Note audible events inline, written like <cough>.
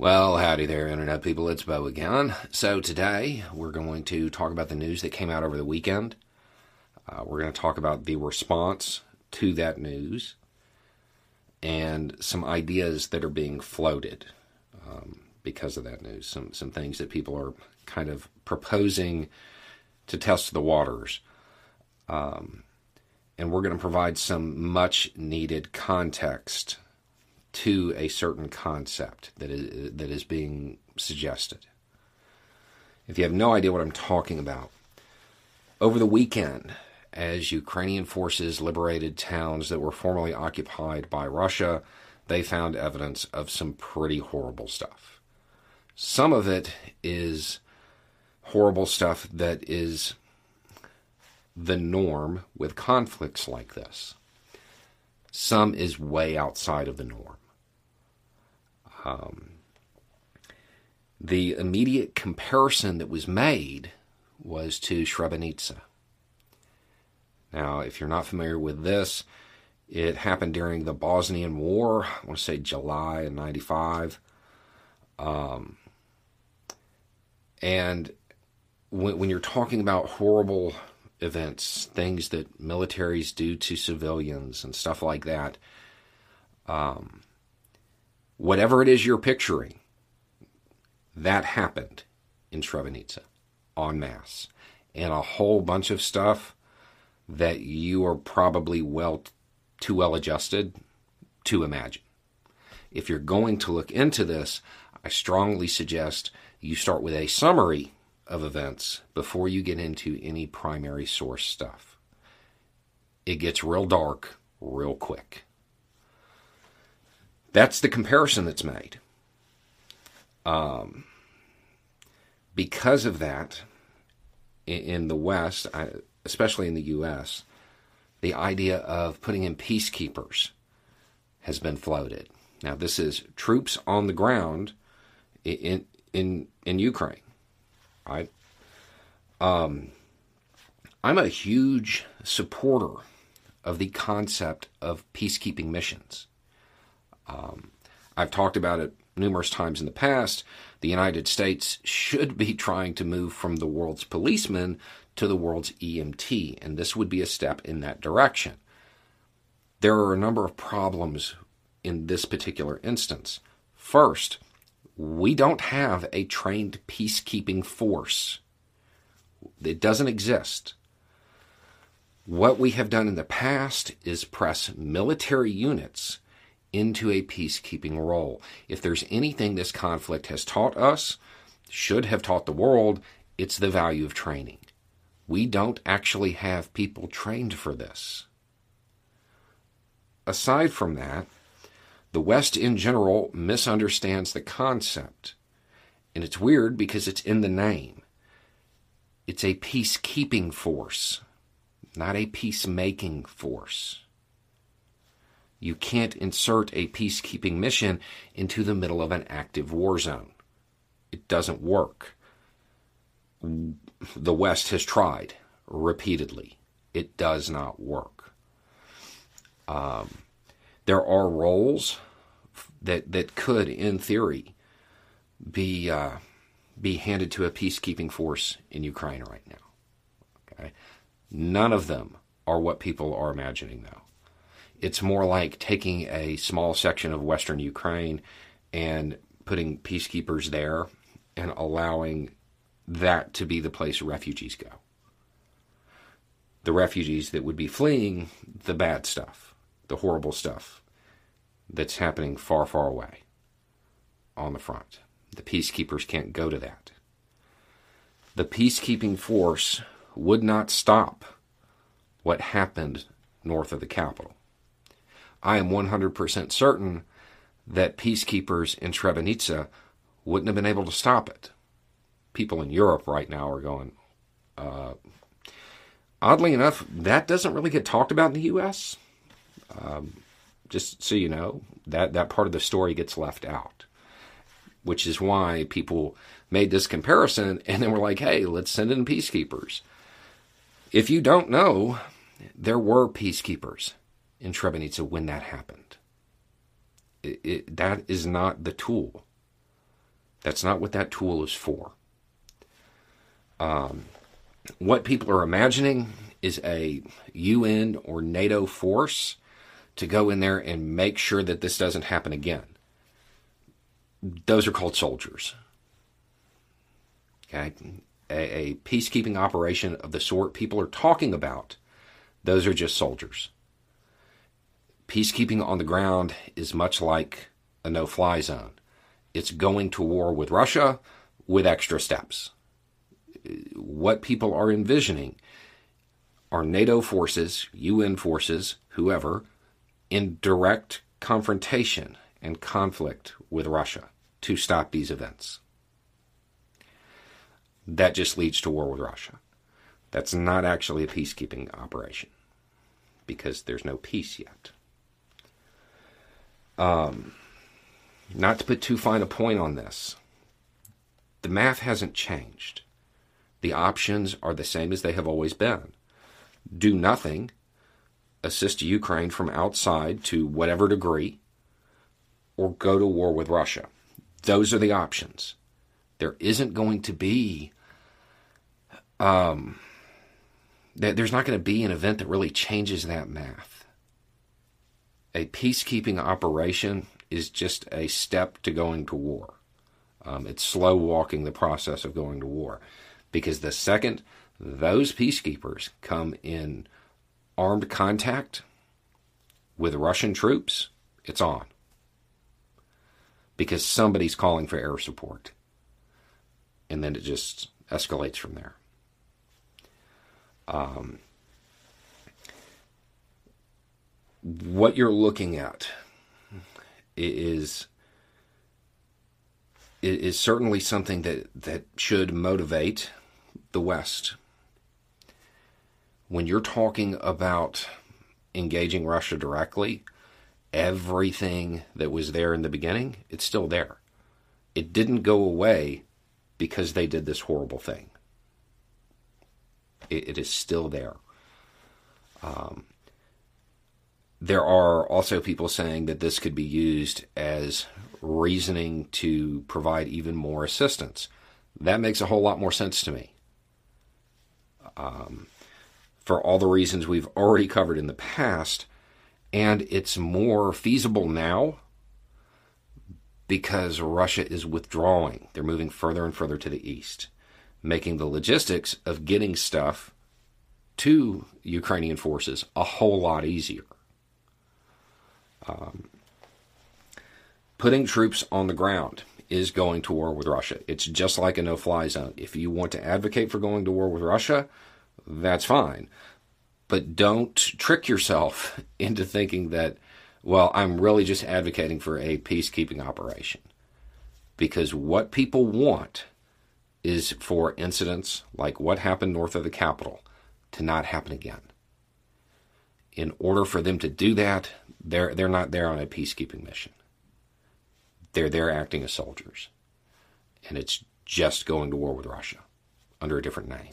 Well, howdy there, Internet people. It's Bo again. So, today we're going to talk about the news that came out over the weekend. Uh, we're going to talk about the response to that news and some ideas that are being floated um, because of that news. Some, some things that people are kind of proposing to test the waters. Um, and we're going to provide some much needed context to a certain concept that is, that is being suggested. If you have no idea what I'm talking about, over the weekend, as Ukrainian forces liberated towns that were formerly occupied by Russia, they found evidence of some pretty horrible stuff. Some of it is horrible stuff that is the norm with conflicts like this. Some is way outside of the norm. Um, the immediate comparison that was made was to Srebrenica. Now, if you're not familiar with this, it happened during the Bosnian War. I want to say July of 95. Um, and when, when you're talking about horrible events, things that militaries do to civilians and stuff like that, um, whatever it is you're picturing, that happened in Srebrenica en masse. And a whole bunch of stuff that you are probably well too well adjusted to imagine. If you're going to look into this, I strongly suggest you start with a summary of events before you get into any primary source stuff. It gets real dark real quick. That's the comparison that's made. Um, because of that, in, in the West, I, especially in the U.S., the idea of putting in peacekeepers has been floated. Now, this is troops on the ground in in in Ukraine, right? Um, I'm a huge supporter of the concept of peacekeeping missions. Um, I've talked about it numerous times in the past. The United States should be trying to move from the world's policeman to the world's EMT, and this would be a step in that direction. There are a number of problems in this particular instance. First, we don't have a trained peacekeeping force. It doesn't exist. What we have done in the past is press military units into a peacekeeping role. If there's anything this conflict has taught us, should have taught the world, it's the value of training. We don't actually have people trained for this. Aside from that, the West in general misunderstands the concept. And it's weird because it's in the name. It's a peacekeeping force, not a peacemaking force. You can't insert a peacekeeping mission into the middle of an active war zone. It doesn't work. The West has tried repeatedly. It does not work. Um, there are roles that that could, in theory, be uh, be handed to a peacekeeping force in Ukraine right now. Okay, none of them are what people are imagining, though. It's more like taking a small section of Western Ukraine and putting peacekeepers there and allowing that to be the place refugees go. The refugees that would be fleeing the bad stuff, the horrible stuff that's happening far, far away on the front. The peacekeepers can't go to that. The peacekeeping force would not stop what happened north of the capital. I am 100% certain that peacekeepers in Srebrenica wouldn't have been able to stop it. People in Europe right now are going, uh, oddly enough, that doesn't really get talked about in the U.S. Um, just so you know, that, that part of the story gets left out, which is why people made this comparison and then were like, hey, let's send in peacekeepers. If you don't know, there were peacekeepers in Srebrenica when that happened. It, it, that is not the tool. That's not what that tool is for. Um, what people are imagining is a UN or NATO force to go in there and make sure that this doesn't happen again. Those are called soldiers. Okay? A, a peacekeeping operation of the sort people are talking about, those are just soldiers. Peacekeeping on the ground is much like a no fly zone. It's going to war with Russia with extra steps. What people are envisioning are NATO forces, UN forces, whoever, in direct confrontation and conflict with Russia to stop these events. That just leads to war with Russia. That's not actually a peacekeeping operation because there's no peace yet. Um, not to put too fine a point on this, the math hasn't changed. The options are the same as they have always been. Do nothing, assist Ukraine from outside to whatever degree, or go to war with Russia. Those are the options. There isn't going to be, um, there's not going to be an event that really changes that math a peacekeeping operation is just a step to going to war. Um, it's slow walking the process of going to war. Because the second those peacekeepers come in armed contact with Russian troops, it's on. Because somebody's calling for air support. And then it just escalates from there. Um, what you're looking at is is certainly something that, that should motivate the West. When you're talking about engaging Russia directly, everything that was there in the beginning, it's still there. It didn't go away because they did this horrible thing. it, it is still there. Um, there are also people saying that this could be used as reasoning to provide even more assistance. That makes a whole lot more sense to me. Um, for all the reasons we've already covered in the past, and it's more feasible now because Russia is withdrawing. They're moving further and further to the east, making the logistics of getting stuff to Ukrainian forces a whole lot easier. Um, putting troops on the ground is going to war with Russia. It's just like a no fly zone. If you want to advocate for going to war with Russia, that's fine. But don't trick yourself <laughs> into thinking that, well, I'm really just advocating for a peacekeeping operation. Because what people want is for incidents like what happened north of the capital to not happen again. In order for them to do that, they're they're not there on a peacekeeping mission. They're there acting as soldiers. And it's just going to war with Russia under a different name.